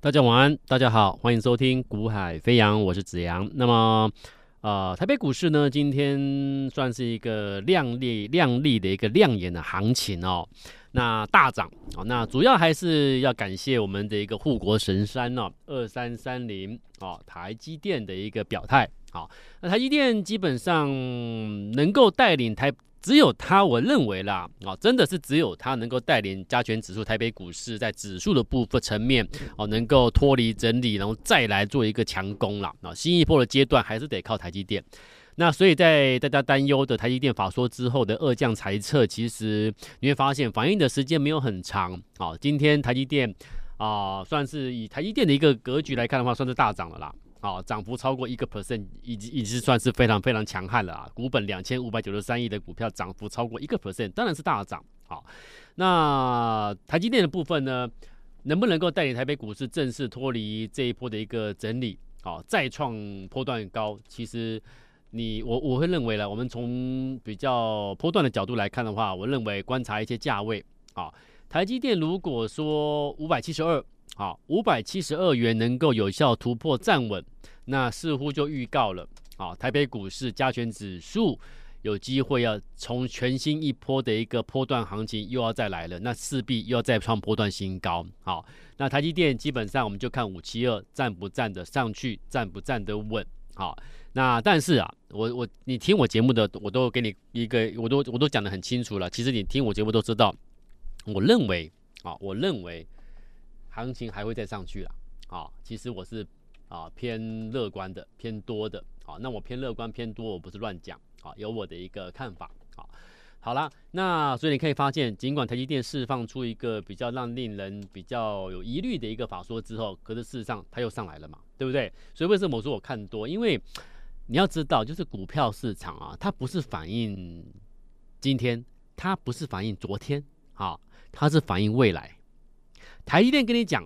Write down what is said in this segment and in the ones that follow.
大家晚安，大家好，欢迎收听《股海飞扬》，我是子阳。那么，呃，台北股市呢，今天算是一个亮丽、亮丽的一个亮眼的行情哦。那大涨哦，那主要还是要感谢我们的一个护国神山哦，二三三零哦，台积电的一个表态。好，那台积电基本上能够带领台。只有他，我认为啦，啊，真的是只有他能够带领加权指数、台北股市在指数的部分层面，哦，能够脱离整理，然后再来做一个强攻啦。啊，新一波的阶段还是得靠台积电。那所以在大家担忧的台积电法说之后的二降财测，其实你会发现反应的时间没有很长。啊，今天台积电啊，算是以台积电的一个格局来看的话，算是大涨了啦。好，涨幅超过一个 percent，已经已经算是非常非常强悍了啊！股本两千五百九十三亿的股票，涨幅超过一个 percent，当然是大涨。好，那台积电的部分呢，能不能够带领台北股市正式脱离这一波的一个整理？好，再创波段高？其实你我我会认为呢，我们从比较波段的角度来看的话，我认为观察一些价位。好，台积电如果说五百七十二。好，五百七十二元能够有效突破站稳，那似乎就预告了，好，台北股市加权指数有机会要从全新一波的一个波段行情又要再来了，那势必又要再创波段新高。好，那台积电基本上我们就看五七二站不站得上去，站不站得稳。好，那但是啊，我我你听我节目的，我都给你一个，我都我都讲得很清楚了。其实你听我节目都知道，我认为啊，我认为。行情还会再上去了，啊，其实我是啊偏乐观的，偏多的，啊，那我偏乐观偏多，我不是乱讲，啊，有我的一个看法，啊，好了，那所以你可以发现，尽管台积电释放出一个比较让令人比较有疑虑的一个法说之后，可是事实上它又上来了嘛，对不对？所以为什么我说我看多？因为你要知道，就是股票市场啊，它不是反映今天，它不是反映昨天，啊，它是反映未来。台积电跟你讲，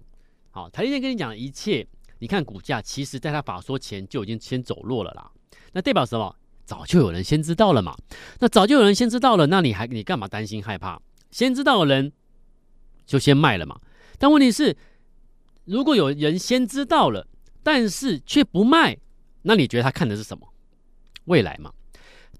好，台积电跟你讲的一切，你看股价，其实在他法说前就已经先走弱了啦。那代表什么？早就有人先知道了嘛。那早就有人先知道了，那你还你干嘛担心害怕？先知道的人就先卖了嘛。但问题是，如果有人先知道了，但是却不卖，那你觉得他看的是什么？未来嘛。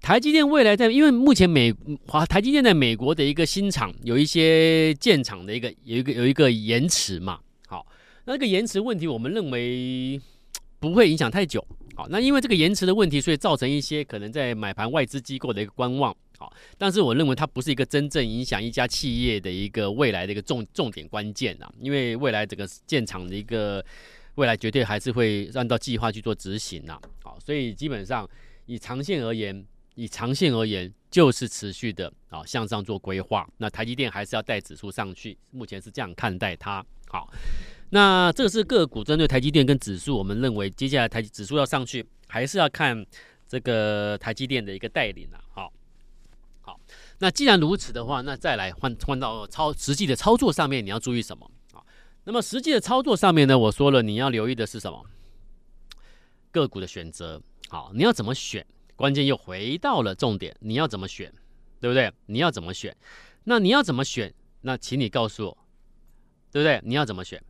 台积电未来在，因为目前美华台积电在美国的一个新厂有一些建厂的一个有一个有一个延迟嘛，好，那这个延迟问题我们认为 不会影响太久，好，那因为这个延迟的问题，所以造成一些可能在买盘外资机构的一个观望，好，但是我认为它不是一个真正影响一家企业的一个未来的一个重重点关键啊，因为未来整个建厂的一个未来绝对还是会按照计划去做执行呐，好，所以基本上以长线而言。以长线而言，就是持续的啊向上做规划。那台积电还是要带指数上去，目前是这样看待它。好，那这是个股针对台积电跟指数，我们认为接下来台指数要上去，还是要看这个台积电的一个带领啊。好，好，那既然如此的话，那再来换换到操实际的操作上面，你要注意什么？好，那么实际的操作上面呢，我说了，你要留意的是什么？个股的选择。好，你要怎么选？关键又回到了重点，你要怎么选，对不对？你要怎么选？那你要怎么选？那请你告诉我，对不对？你要怎么选？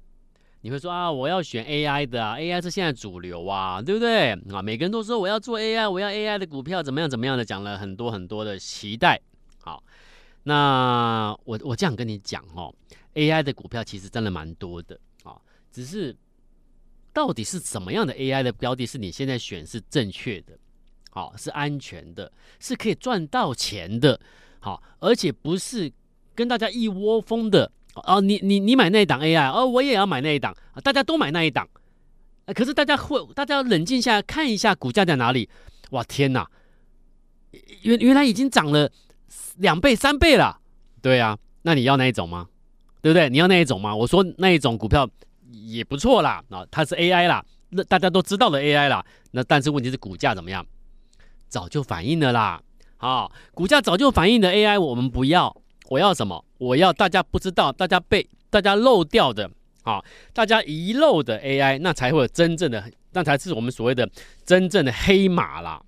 你会说啊，我要选 AI 的啊，AI 是现在主流啊，对不对？啊，每个人都说我要做 AI，我要 AI 的股票，怎么样怎么样的，讲了很多很多的期待。好，那我我这样跟你讲哦，AI 的股票其实真的蛮多的啊，只是到底是什么样的 AI 的标的，是你现在选是正确的？好，是安全的，是可以赚到钱的，好，而且不是跟大家一窝蜂的哦。你你你买那一档 AI，哦，我也要买那一档，大家都买那一档，可是大家会，大家要冷静下来看一下股价在哪里。哇，天哪，原原来已经涨了两倍三倍了。对啊，那你要那一种吗？对不对？你要那一种吗？我说那一种股票也不错啦，啊，它是 AI 啦，那大家都知道的 AI 啦。那但是问题是股价怎么样？早就反映了啦，好，股价早就反映的 AI 我们不要，我要什么？我要大家不知道，大家被大家漏掉的，好，大家遗漏的 AI，那才会有真正的，那才是我们所谓的真正的黑马啦，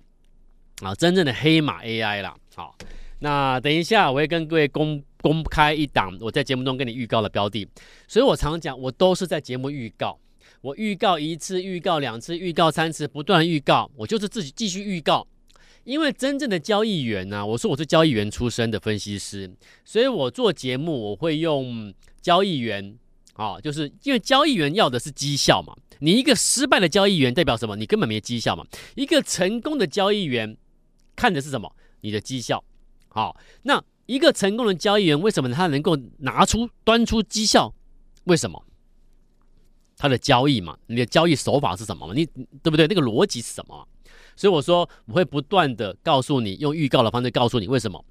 啊，真正的黑马 AI 啦，好，那等一下我会跟各位公公开一档我在节目中跟你预告的标的，所以我常讲，我都是在节目预告，我预告一次，预告两次，预告三次，不断预告，我就是自己继续预告。因为真正的交易员呢、我说我是交易员出身的分析师，所以我做节目我会用交易员啊，就是因为交易员要的是绩效嘛。你一个失败的交易员代表什么？你根本没绩效嘛。一个成功的交易员看的是什么？你的绩效。好，那一个成功的交易员为什么他能够拿出端出绩效？为什么？他的交易嘛，你的交易手法是什么嘛？你对不对？那个逻辑是什么？所以我说，我会不断的告诉你，用预告的方式告诉你为什么。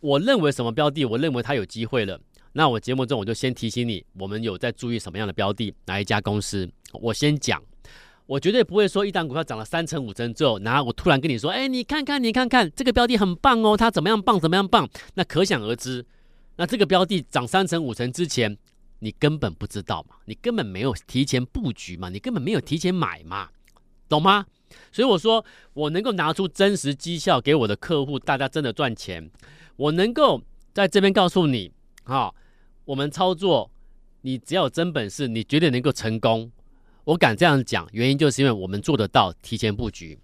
我认为什么标的，我认为它有机会了。那我节目中我就先提醒你，我们有在注意什么样的标的，哪一家公司。我先讲，我绝对不会说一档股票涨了三成五成之后，然后我突然跟你说，哎，你看看，你看看这个标的很棒哦，它怎么样棒，怎么样棒。那可想而知，那这个标的涨三成五成之前，你根本不知道嘛，你根本没有提前布局嘛，你根本没有提前买嘛，懂吗？所以我说，我能够拿出真实绩效给我的客户，大家真的赚钱。我能够在这边告诉你，哈，我们操作，你只要有真本事，你绝对能够成功。我敢这样讲，原因就是因为我们做得到提前布局。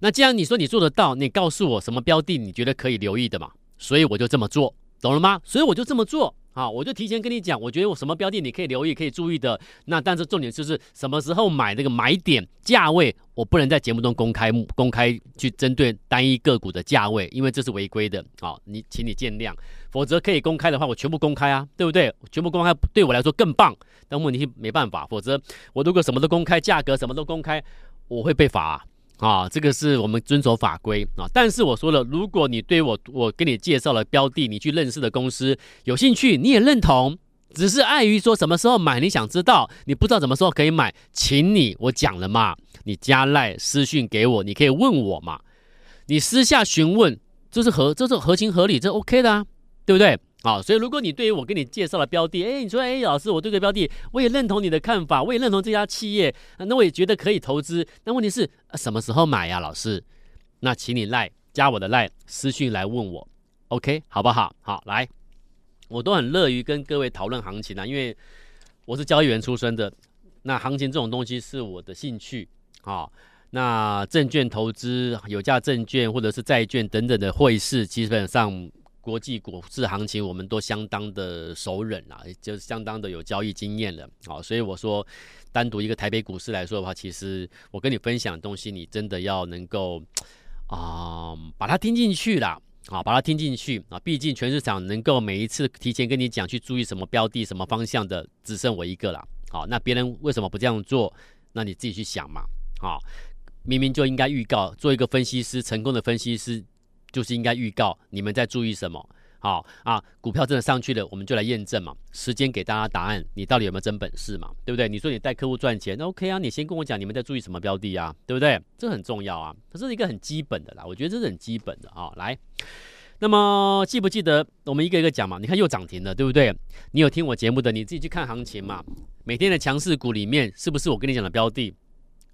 那既然你说你做得到，你告诉我什么标的你觉得可以留意的嘛？所以我就这么做，懂了吗？所以我就这么做。好，我就提前跟你讲，我觉得我什么标的你可以留意、可以注意的。那但是重点就是什么时候买那个买点价位，我不能在节目中公开公开去针对单一个股的价位，因为这是违规的。好，你请你见谅，否则可以公开的话，我全部公开啊，对不对？全部公开对我来说更棒。但问题是没办法，否则我如果什么都公开，价格什么都公开，我会被罚。啊，这个是我们遵守法规啊。但是我说了，如果你对我我给你介绍了标的，你去认识的公司有兴趣，你也认同，只是碍于说什么时候买，你想知道，你不知道什么时候可以买，请你我讲了嘛，你加赖私讯给我，你可以问我嘛，你私下询问，这是合这是合情合理，这 OK 的啊，对不对？好，所以如果你对于我给你介绍的标的，哎，你说，哎，老师，我对这个标的，我也认同你的看法，我也认同这家企业，那我也觉得可以投资。那问题是什么时候买呀，老师？那请你赖加我的赖私讯来问我，OK，好不好？好，来，我都很乐于跟各位讨论行情啊，因为我是交易员出身的，那行情这种东西是我的兴趣啊。那证券投资、有价证券或者是债券等等的汇市，基本上。国际股市行情，我们都相当的熟稔了，就是相当的有交易经验了。好，所以我说，单独一个台北股市来说的话，其实我跟你分享的东西，你真的要能够啊、把它听进去了，啊，把它听进去啊。毕竟全市场能够每一次提前跟你讲去注意什么标的、什么方向的，只剩我一个了。好，那别人为什么不这样做？那你自己去想嘛。好，明明就应该预告，做一个分析师，成功的分析师。就是应该预告你们在注意什么，好啊，股票真的上去了，我们就来验证嘛。时间给大家答案，你到底有没有真本事嘛？对不对？你说你带客户赚钱，那 OK 啊，你先跟我讲你们在注意什么标的啊，对不对？这很重要啊，这是一个很基本的啦，我觉得这是很基本的啊。来，那么记不记得我们一个一个讲嘛？你看又涨停了，对不对？你有听我节目的，你自己去看行情嘛。每天的强势股里面，是不是我跟你讲的标的？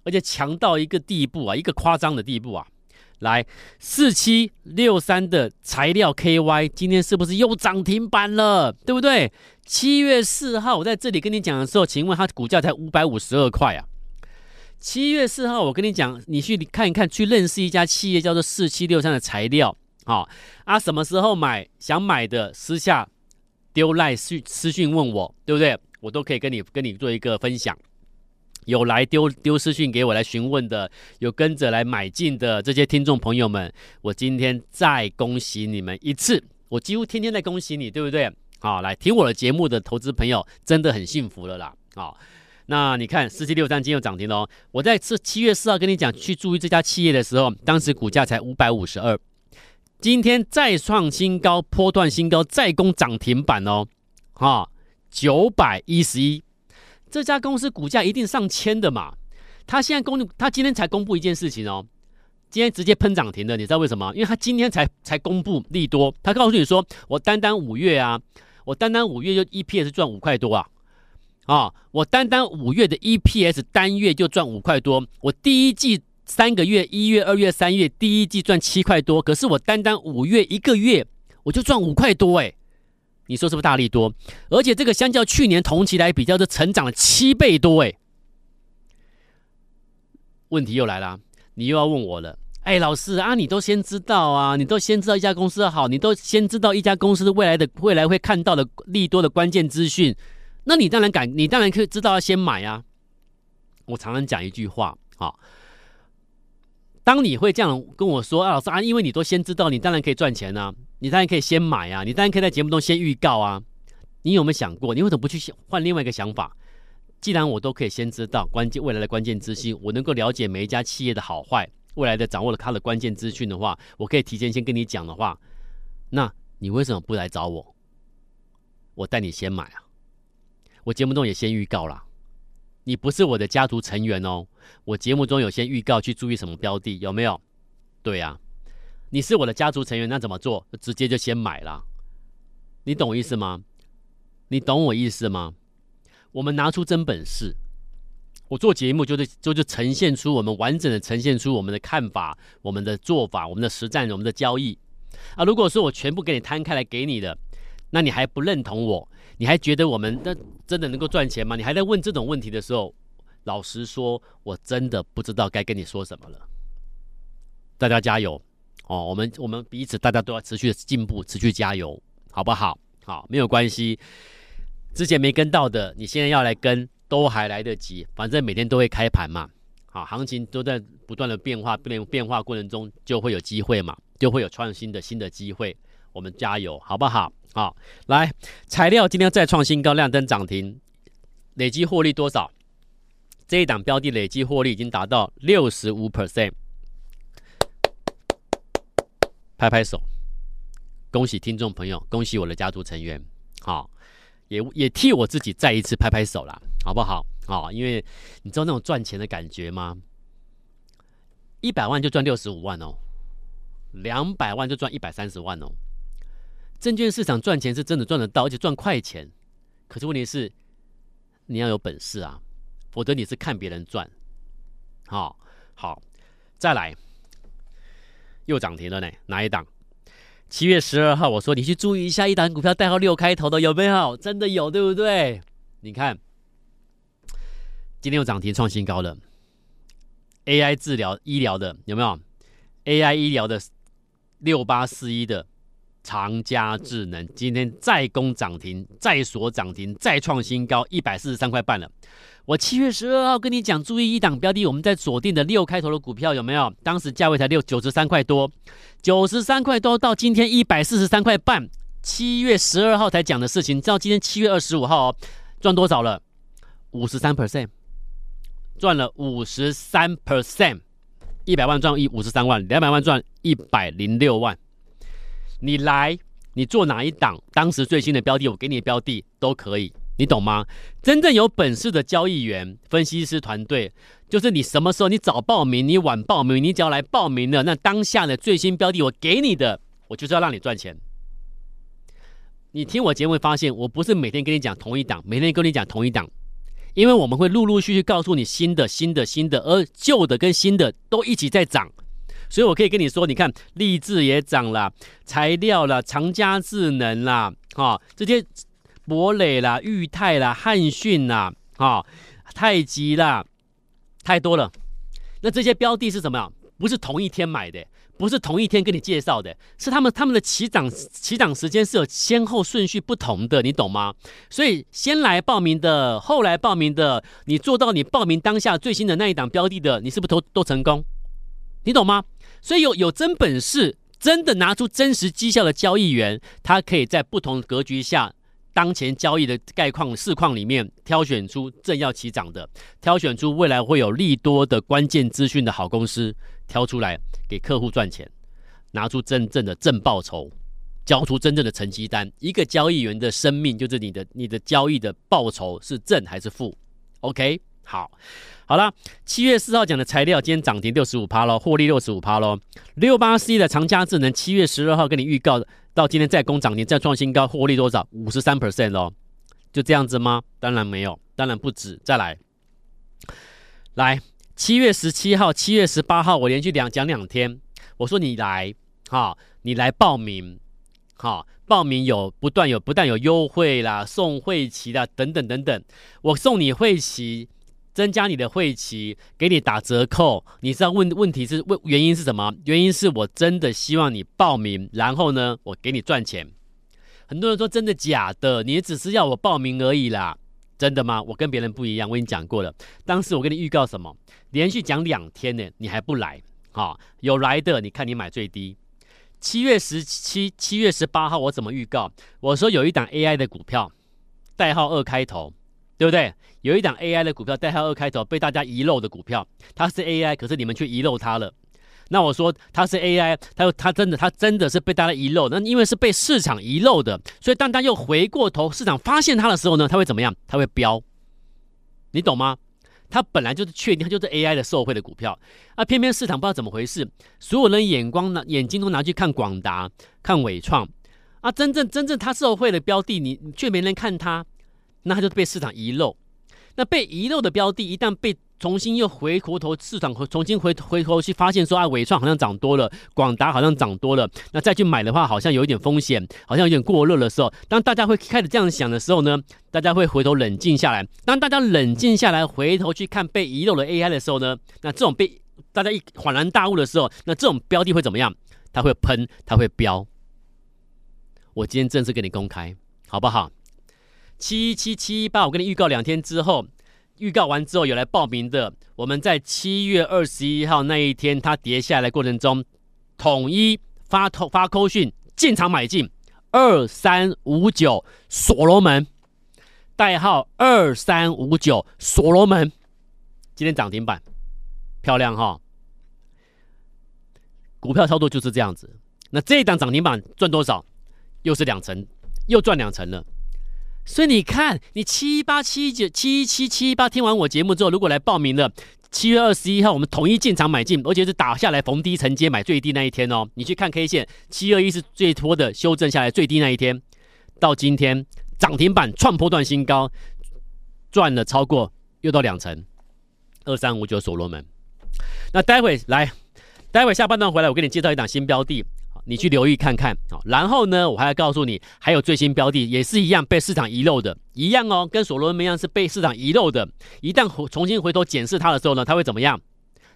而且强到一个地步啊，一个夸张的地步啊。来，四七六三的材料 KY 今天是不是又涨停板了？对不对？七月四号我在这里跟你讲的时候，请问它股价才五百五十二块啊。七月四号我跟你讲，你去看一看，去认识一家企业叫做四七六三的材料。好啊，什么时候买？想买的私下丢赖私私讯问我，对不对？我都可以跟你跟你做一个分享。有来丢丢私讯给我来询问的，有跟着来买进的这些听众朋友们，我今天再恭喜你们一次。我几乎天天在恭喜你，对不对？好，来听我的节目的投资朋友真的很幸福了啦。好，那你看四七六三今天又涨停了哦。我在是七月四号跟你讲去注意这家企业的时候，当时股价才五百五十二，今天再创新高，波段新高，再攻涨停板哦，哈，九百一十一。这家公司股价一定上千的嘛？他现在公，他今天才公布一件事情哦，今天直接喷涨停的，你知道为什么？因为他今天才才公布利多，他告诉你说，我单单五月啊，我单单五月就 EPS 赚五块多啊，啊，我单单五月的 EPS 单月就赚五块多，我第一季三个月，一月、二月、三月，第一季赚七块多，可是我单单五月一个月我就赚五块多哎。你说是不是大利多？而且这个相较去年同期来比较，是成长了七倍多诶，问题又来了，你又要问我了。哎，老师啊，你都先知道啊，你都先知道一家公司的好，你都先知道一家公司未来的未来会看到的利多的关键资讯，那你当然敢，你当然可以知道要先买啊。我常常讲一句话，好，当你会这样跟我说，啊，老师啊，因为你都先知道，你当然可以赚钱啊，你当然可以先买啊，你当然可以在节目中先预告啊。你有没有想过，你为什么不去换另外一个想法？既然我都可以先知道关键未来的关键资讯，我能够了解每一家企业的好坏。未来的掌握了它的关键资讯的话，我可以提前先跟你讲的话，那你为什么不来找我？我带你先买啊！我节目中也先预告了，你不是我的家族成员哦。我节目中有先预告去注意什么标的，有没有？对呀，你是我的家族成员，那怎么做？直接就先买了。你懂我意思吗？你懂我意思吗？我们拿出真本事。我做节目就是就是呈现出我们完整的呈现出我们的看法、我们的做法、我们的实战、我们的交易啊。如果说我全部给你摊开来给你的，那你还不认同我，你还觉得我们那真的能够赚钱吗？你还在问这种问题的时候，老实说，我真的不知道该跟你说什么了。大家加油哦！我们我们彼此大家都要持续的进步，持续加油，好不好？好，没有关系。之前没跟到的，你现在要来跟。都还来得及，反正每天都会开盘嘛，好，行情都在不断的变化，变变化过程中就会有机会嘛，就会有创新的新的机会，我们加油，好不好？好，来，材料今天再创新高，亮灯涨停，累计获利多少？这一档标的累计获利已经达到六十五 percent，拍拍手，恭喜听众朋友，恭喜我的家族成员，好。也也替我自己再一次拍拍手啦，好不好？好、因为你知道那种赚钱的感觉吗？一百万就赚六十五万哦，两百万就赚一百三十万哦。证券市场赚钱是真的赚得到，而且赚快钱。可是问题是，你要有本事啊，否则你是看别人赚。好、好，再来，又涨停了呢，哪一档？七月十二号，我说你去注意一下一档股票代号六开头的有没有？真的有，对不对？你看，今天又涨停创新高了。AI 治疗医疗的有没有？AI 医疗的六八四一的长佳智能今天再攻涨停，再锁涨停，再创新高，一百四十三块半了。我七月十二号跟你讲，注意一档标的，我们在锁定的六开头的股票有没有？当时价位才六九十三块多，九十三块多到今天一百四十三块半。七月十二号才讲的事情，到今天七月二十五号哦，赚多少了？五十三 percent，赚了五十三 percent，一百万赚一五十三万，两百万赚一百零六万。你来，你做哪一档？当时最新的标的，我给你的标的都可以。你懂吗？真正有本事的交易员、分析师团队，就是你什么时候你早报名，你晚报名，你只要来报名了，那当下的最新标的我给你的，我就是要让你赚钱。你听我节目会发现，我不是每天跟你讲同一档，每天跟你讲同一档，因为我们会陆陆续续告诉你新的、新的、新的，而旧的跟新的都一起在涨，所以我可以跟你说，你看，立志也涨了，材料了，长佳智能啦，啊，这些。博磊啦、裕泰啦、汉讯啦、哈、哦、太极啦，太多了。那这些标的是什么呀？不是同一天买的，不是同一天跟你介绍的，是他们他们的起涨起涨时间是有先后顺序不同的，你懂吗？所以先来报名的，后来报名的，你做到你报名当下最新的那一档标的的，你是不是都都成功？你懂吗？所以有有真本事，真的拿出真实绩效的交易员，他可以在不同格局下。当前交易的概况市况里面，挑选出正要起涨的，挑选出未来会有利多的关键资讯的好公司，挑出来给客户赚钱，拿出真正的正报酬，交出真正的成绩单。一个交易员的生命就是你的，你的交易的报酬是正还是负？OK，好，好了，七月四号讲的材料，今天涨停六十五趴喽，获利六十五趴喽。六八 C 的长佳智能，七月十二号跟你预告。到今天再攻涨停，再创新高，获利多少？五十三 percent 哦，就这样子吗？当然没有，当然不止。再来，来七月十七号、七月十八号，我连续两讲两天，我说你来，哈，你来报名，哈，报名有不断有不但有优惠啦，送会旗啦，等等等等，我送你会旗，增加你的会期，给你打折扣。你知道问问题是问原因是什么？原因是我真的希望你报名，然后呢，我给你赚钱。很多人说真的假的？你只是要我报名而已啦，真的吗？我跟别人不一样，我已经讲过了。当时我跟你预告什么？连续讲两天呢，你还不来？好，有来的，你看你买最低。七月十七、七月十八号，我怎么预告？我说有一档 AI 的股票，代号二开头。对不对？有一档 AI 的股票，代号二开头，被大家遗漏的股票，它是 AI，可是你们却遗漏它了。那我说它是 AI，它又它真的它真的是被大家遗漏。那因为是被市场遗漏的，所以当它又回过头，市场发现它的时候呢，它会怎么样？它会飙。你懂吗？它本来就是确定它就是 AI 的受惠的股票，啊，偏偏市场不知道怎么回事，所有人眼光呢，眼睛都拿去看广达、看纬创，啊，真正真正它受惠的标的，你却没人看它。那它就被市场遗漏，那被遗漏的标的，一旦被重新又回过头，市场回重新回回头去发现说啊，伟创好像涨多了，广达好像涨多了，那再去买的话，好像有一点风险，好像有点过热的时候，当大家会开始这样想的时候呢，大家会回头冷静下来。当大家冷静下来，回头去看被遗漏的 AI 的时候呢，那这种被大家一恍然大悟的时候，那这种标的会怎么样？它会喷，它会飙。我今天正式给你公开，好不好？七一七七一八，我跟你预告两天之后，预告完之后有来报名的，我们在七月二十一号那一天，它跌下来过程中，统一发透发扣讯进场买进二三五九所罗门，代号二三五九所罗门，今天涨停板，漂亮哈！股票操作就是这样子，那这一档涨停板赚多少？又是两成，又赚两成了。所以你看，你七八七九七七七八听完我节目之后，如果来报名了，七月二十一号我们统一进场买进，而且是打下来逢低承接买最低那一天哦。你去看 K 线，七二一是最拖的修正下来最低那一天，到今天涨停板创波段新高，赚了超过又到两成，二三五九所罗门。那待会来，待会下半段回来，我给你介绍一档新标的。你去留意看看，好，然后呢，我还要告诉你，还有最新标的也是一样被市场遗漏的，一样哦，跟所罗门一样是被市场遗漏的。一旦重新回头检视它的时候呢，它会怎么样？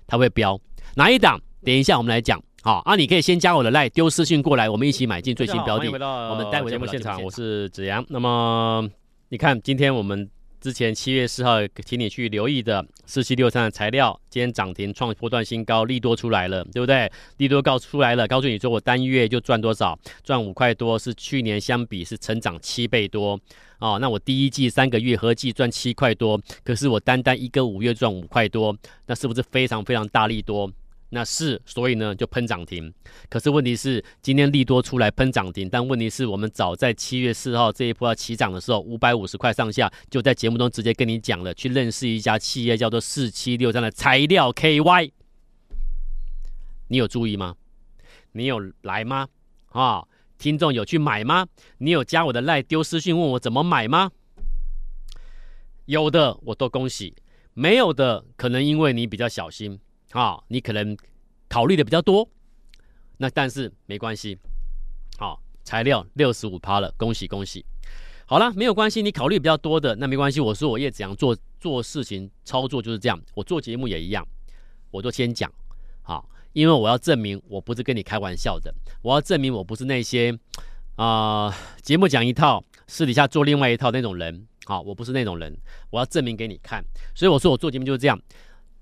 它会飙哪一档？等一下我们来讲，好啊，你可以先加我的赖，丢私讯过来，我们一起买进最新标的。我们待会节目现场，我是子阳。那么你看，今天我们。之前七月四号，请你去留意的四七六三的材料，今天涨停创波段新高，利多出来了，对不对？利多告出来了，告诉你说我单月就赚多少，赚五块多，是去年相比是成长七倍多哦。那我第一季三个月合计赚七块多，可是我单单一个五月赚五块多，那是不是非常非常大利多？那是，所以呢就喷涨停。可是问题是，今天利多出来喷涨停，但问题是我们早在七月四号这一波要起涨的时候，五百五十块上下，就在节目中直接跟你讲了，去认识一家企业叫做四七六三的材料 KY。你有注意吗？你有来吗？啊、听众有去买吗？你有加我的赖丢私讯问我怎么买吗？有的我都恭喜，没有的可能因为你比较小心。啊、你可能考虑的比较多，那但是没关系，好、材料六十五趴了，恭喜恭喜。好了，没有关系，你考虑比较多的那没关系。我说我叶子阳做做事情操作就是这样，我做节目也一样，我都先讲，好、因为我要证明我不是跟你开玩笑的，我要证明我不是那些啊、节目讲一套，私底下做另外一套那种人，好、我不是那种人，我要证明给你看。所以我说我做节目就是这样。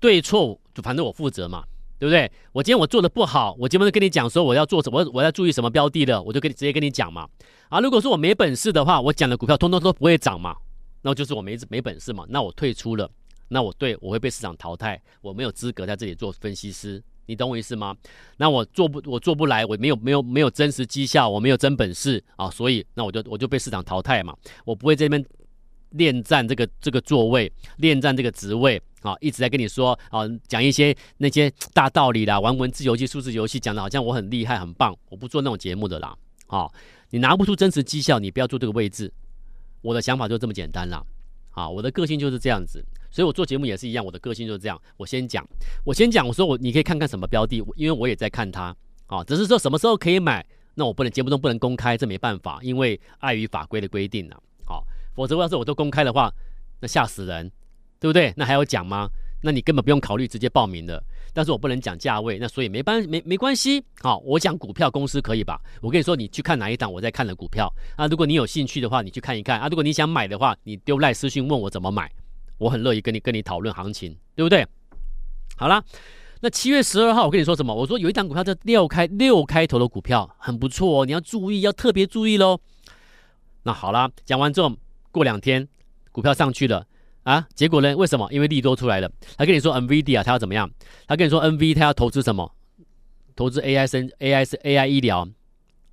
对错，就反正我负责嘛，对不对？我今天我做的不好，我今天跟你讲说我要做什么，我要注意什么标的的，我就跟你直接跟你讲嘛。啊，如果说我没本事的话，我讲的股票通通都不会涨嘛，那就是我没没本事嘛，那我退出了，那我对我会被市场淘汰，我没有资格在这里做分析师，你懂我意思吗？那我做不我做不来，我没有没有没有真实绩效，我没有真本事啊，所以那我就我就被市场淘汰嘛，我不会这边。恋战这个这个座位，恋战这个职位啊，一直在跟你说啊，讲一些那些大道理啦，玩文字游戏、数字游戏，讲的好像我很厉害、很棒。我不做那种节目的啦，啊，你拿不出真实绩效，你不要做这个位置。我的想法就这么简单啦，啊，我的个性就是这样子，所以我做节目也是一样，我的个性就是这样。我先讲，我先讲，我说我你可以看看什么标的，因为我也在看它，啊，只是说什么时候可以买，那我不能节目中不能公开，这没办法，因为碍于法规的规定呢，否则，要是我都公开的话，那吓死人，对不对？那还要讲吗？那你根本不用考虑，直接报名的。但是我不能讲价位，那所以没办没没关系。好，我讲股票公司可以吧？我跟你说，你去看哪一档我在看的股票啊？如果你有兴趣的话，你去看一看啊。如果你想买的话，你丢赖私讯问我怎么买，我很乐意跟你跟你讨论行情，对不对？好啦，那七月十二号我跟你说什么？我说有一档股票叫六开六开头的股票很不错哦，你要注意，要特别注意喽。那好啦，讲完之后过两天股票上去了。啊，结果呢？为什么？因为利多出来了。他跟你说 NVIDIA 他要怎么样？他跟你说 NV 他要投资什么？投资 AI 生 AI 是 AI 医疗。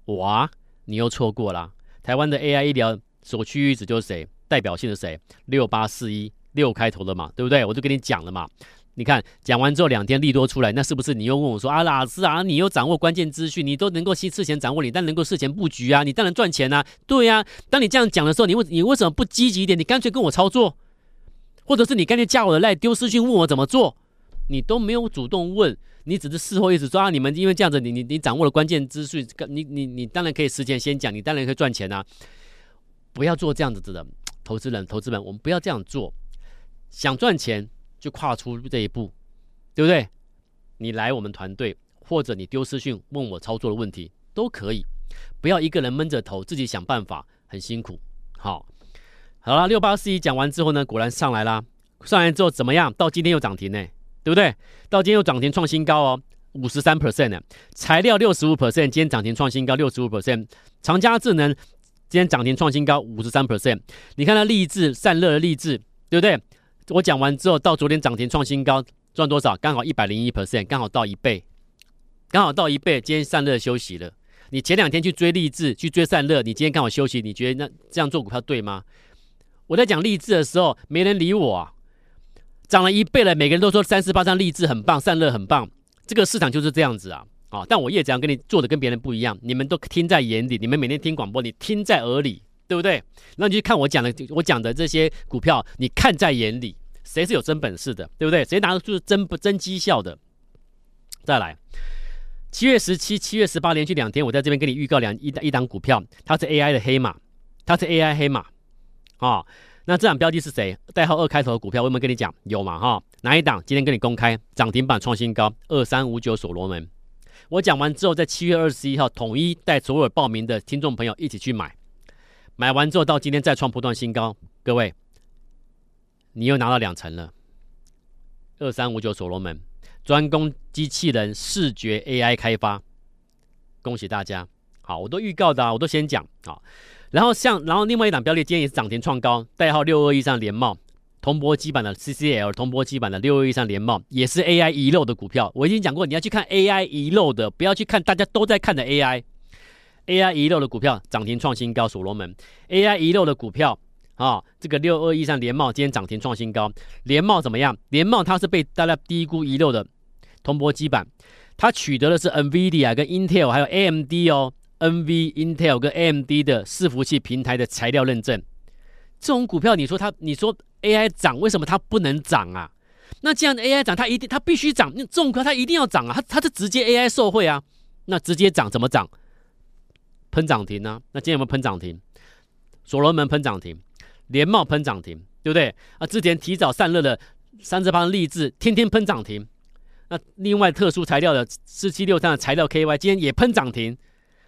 哇，你又错过了。台湾的 AI 医疗首屈一指就是谁？代表性的谁？六八四一六开头的嘛，对不对？我就跟你讲了嘛。你看讲完之后两天利多出来，那是不是你又问我说啊，老师啊，你又掌握关键资讯，你都能够先事前掌握，你但能够事前布局啊，你当然赚钱啊。对呀、啊，当你这样讲的时候，你为你为什么不积极一点？你干脆跟我操作。或者是你干脆加我的赖丢私讯问我怎么做，你都没有主动问，你只是事后一直说啊，你们因为这样子你，你你掌握了关键资讯，你你你当然可以事前先讲，你当然可以赚钱啊，不要做这样子的投资人，投资人，我们不要这样做，想赚钱就跨出这一步，对不对？你来我们团队，或者你丢私讯问我操作的问题都可以，不要一个人闷着头自己想办法，很辛苦，好。好了，六八四一讲完之后呢，果然上来啦。上来之后怎么样？到今天又涨停呢，对不对？到今天又涨停创新高哦，五十三 percent 呢。材料六十五 percent，今天涨停创新高六十五 percent。长佳智能今天涨停创新高五十三 percent。你看它励志散热的励志，对不对？我讲完之后到昨天涨停创新高，赚多少？刚好一百零一 percent，刚好到一倍，刚好到一倍。今天散热休息了。你前两天去追励志，去追散热，你今天刚好休息，你觉得那这样做股票对吗？我在讲励志的时候，没人理我啊，涨了一倍了，每个人都说三四八三励志很棒，散热很棒，这个市场就是这样子啊啊！但我叶子阳跟你做的跟别人不一样，你们都听在眼里，你们每天听广播，你听在耳里，对不对？那你去看我讲的，我讲的这些股票，你看在眼里，谁是有真本事的，对不对？谁拿得出真不真绩效的？再来，七月十七、七月十八连续两天，我在这边跟你预告两一档一档股票，它是 AI 的黑马，它是 AI 黑马。啊、哦，那这档标的是谁？代号二开头的股票，我有没有跟你讲？有嘛？哈、哦，哪一档？今天跟你公开涨停板创新高，二三五九所罗门。我讲完之后，在七月二十一号统一带所有报名的听众朋友一起去买，买完之后到今天再创波段新高。各位，你又拿到两成了。二三五九所罗门专攻机器人视觉 AI 开发，恭喜大家！好，我都预告的、啊，我都先讲好。然后像，然后另外一档标的今天也是涨停创高，代号六二一三联茂，铜箔基板的 CCL，铜箔基板的六二一三联茂也是 AI 遗漏的股票。我已经讲过，你要去看 AI 遗漏的，不要去看大家都在看的 AI。AI 遗漏的股票涨停创新高，所罗门 AI 遗漏的股票啊，这个六二一三联茂今天涨停创新高。联茂怎么样？联茂它是被大家低估遗漏的铜箔基板，它取得的是 NVIDIA 跟 Intel 还有 AMD 哦。NV、Intel 跟 AMD 的伺服器平台的材料认证，这种股票，你说它，你说 AI 涨，为什么它不能涨啊？那这样的 AI 涨，它一定，它必须涨。那这种股它一定要涨啊，它它是直接 AI 受惠啊，那直接涨怎么涨？喷涨停呢、那今天有没有喷涨停？所罗门喷涨停，联茂喷涨停，对不对？啊，之前提早散热的三十八励志天天喷涨停。那另外特殊材料的四七六三的材料 KY 今天也喷涨停。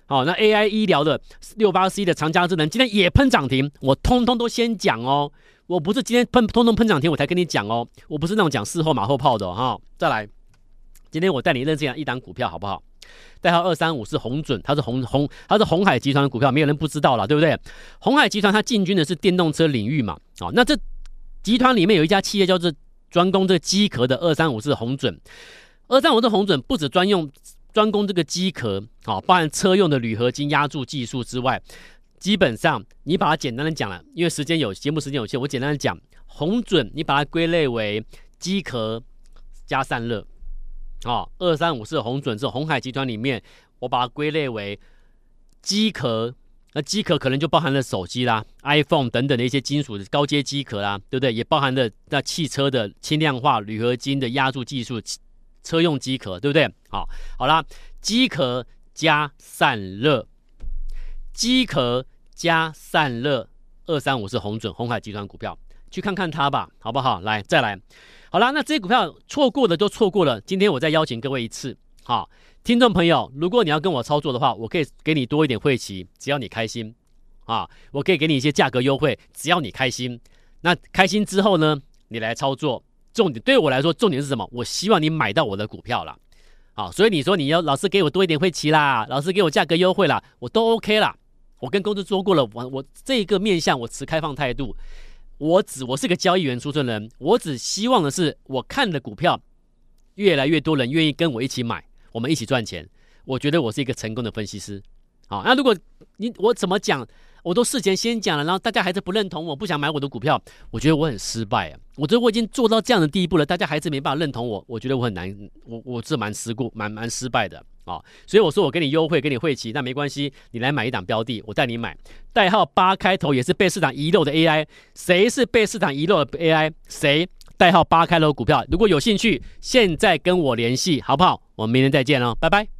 好，那 AI 医疗的六八 C 的长佳智能今天也喷涨停，我通通都先讲哦，我不是今天喷通通喷涨停我才跟你讲哦，我不是那种讲事后马后炮的哈、哦。再来，今天我带你认识一下一档股票好不好？代号二三五是红准，它是红红，它是红海集团的股票，没有人不知道了，对不对？红海集团它进军的是电动车领域嘛，好，那这集团里面有一家企业叫做专攻这个机壳的二三五是红准，二三五是红准不止专用。专攻这个机壳，好，包含车用的铝合金压铸技术之外，基本上你把它简单的讲了，因为时间有节目时间有限，我简单的讲，红准你把它归类为机壳加散热，啊，二三五四红准是红海集团里面，我把它归类为机壳，那机壳可能就包含了手机啦、iPhone 等等的一些金属的高阶机壳啦，对不对？也包含了那汽车的轻量化铝合金的压铸技术。车用机壳，对不对？好，好啦，机壳加散热，机壳加散热，二三五是红准红海集团股票，去看看它吧，好不好？来，再来，好啦，那这些股票错过的就错过了。今天我再邀请各位一次，好，听众朋友，如果你要跟我操作的话，我可以给你多一点会期，只要你开心啊，我可以给你一些价格优惠，只要你开心。那开心之后呢，你来操作，重点对我来说，重点是什么？我希望你买到我的股票啦。好，所以你说你要老师给我多一点会期啦，老师给我价格优惠啦，我都 OK 啦。我跟公司说过了，我我这个面向我持开放态度。我只我是个交易员出身人，我只希望的是我看的股票越来越多人愿意跟我一起买，我们一起赚钱。我觉得我是一个成功的分析师。好，那如果你我怎么讲？我都事前先讲了，然后大家还是不认同我，不想买我的股票，我觉得我很失败啊！我觉得我已经做到这样的地步了，大家还是没办法认同我，我觉得我很难，我我是蛮失故，蛮蛮失败的啊、哦！所以我说我给你优惠，给你汇齐，那没关系，你来买一档标的，我带你买，代号八开头，也是被市场遗漏的 AI，谁是被市场遗漏的 AI？谁代号八开头股票？如果有兴趣，现在跟我联系，好不好？我们明天再见喽，拜拜。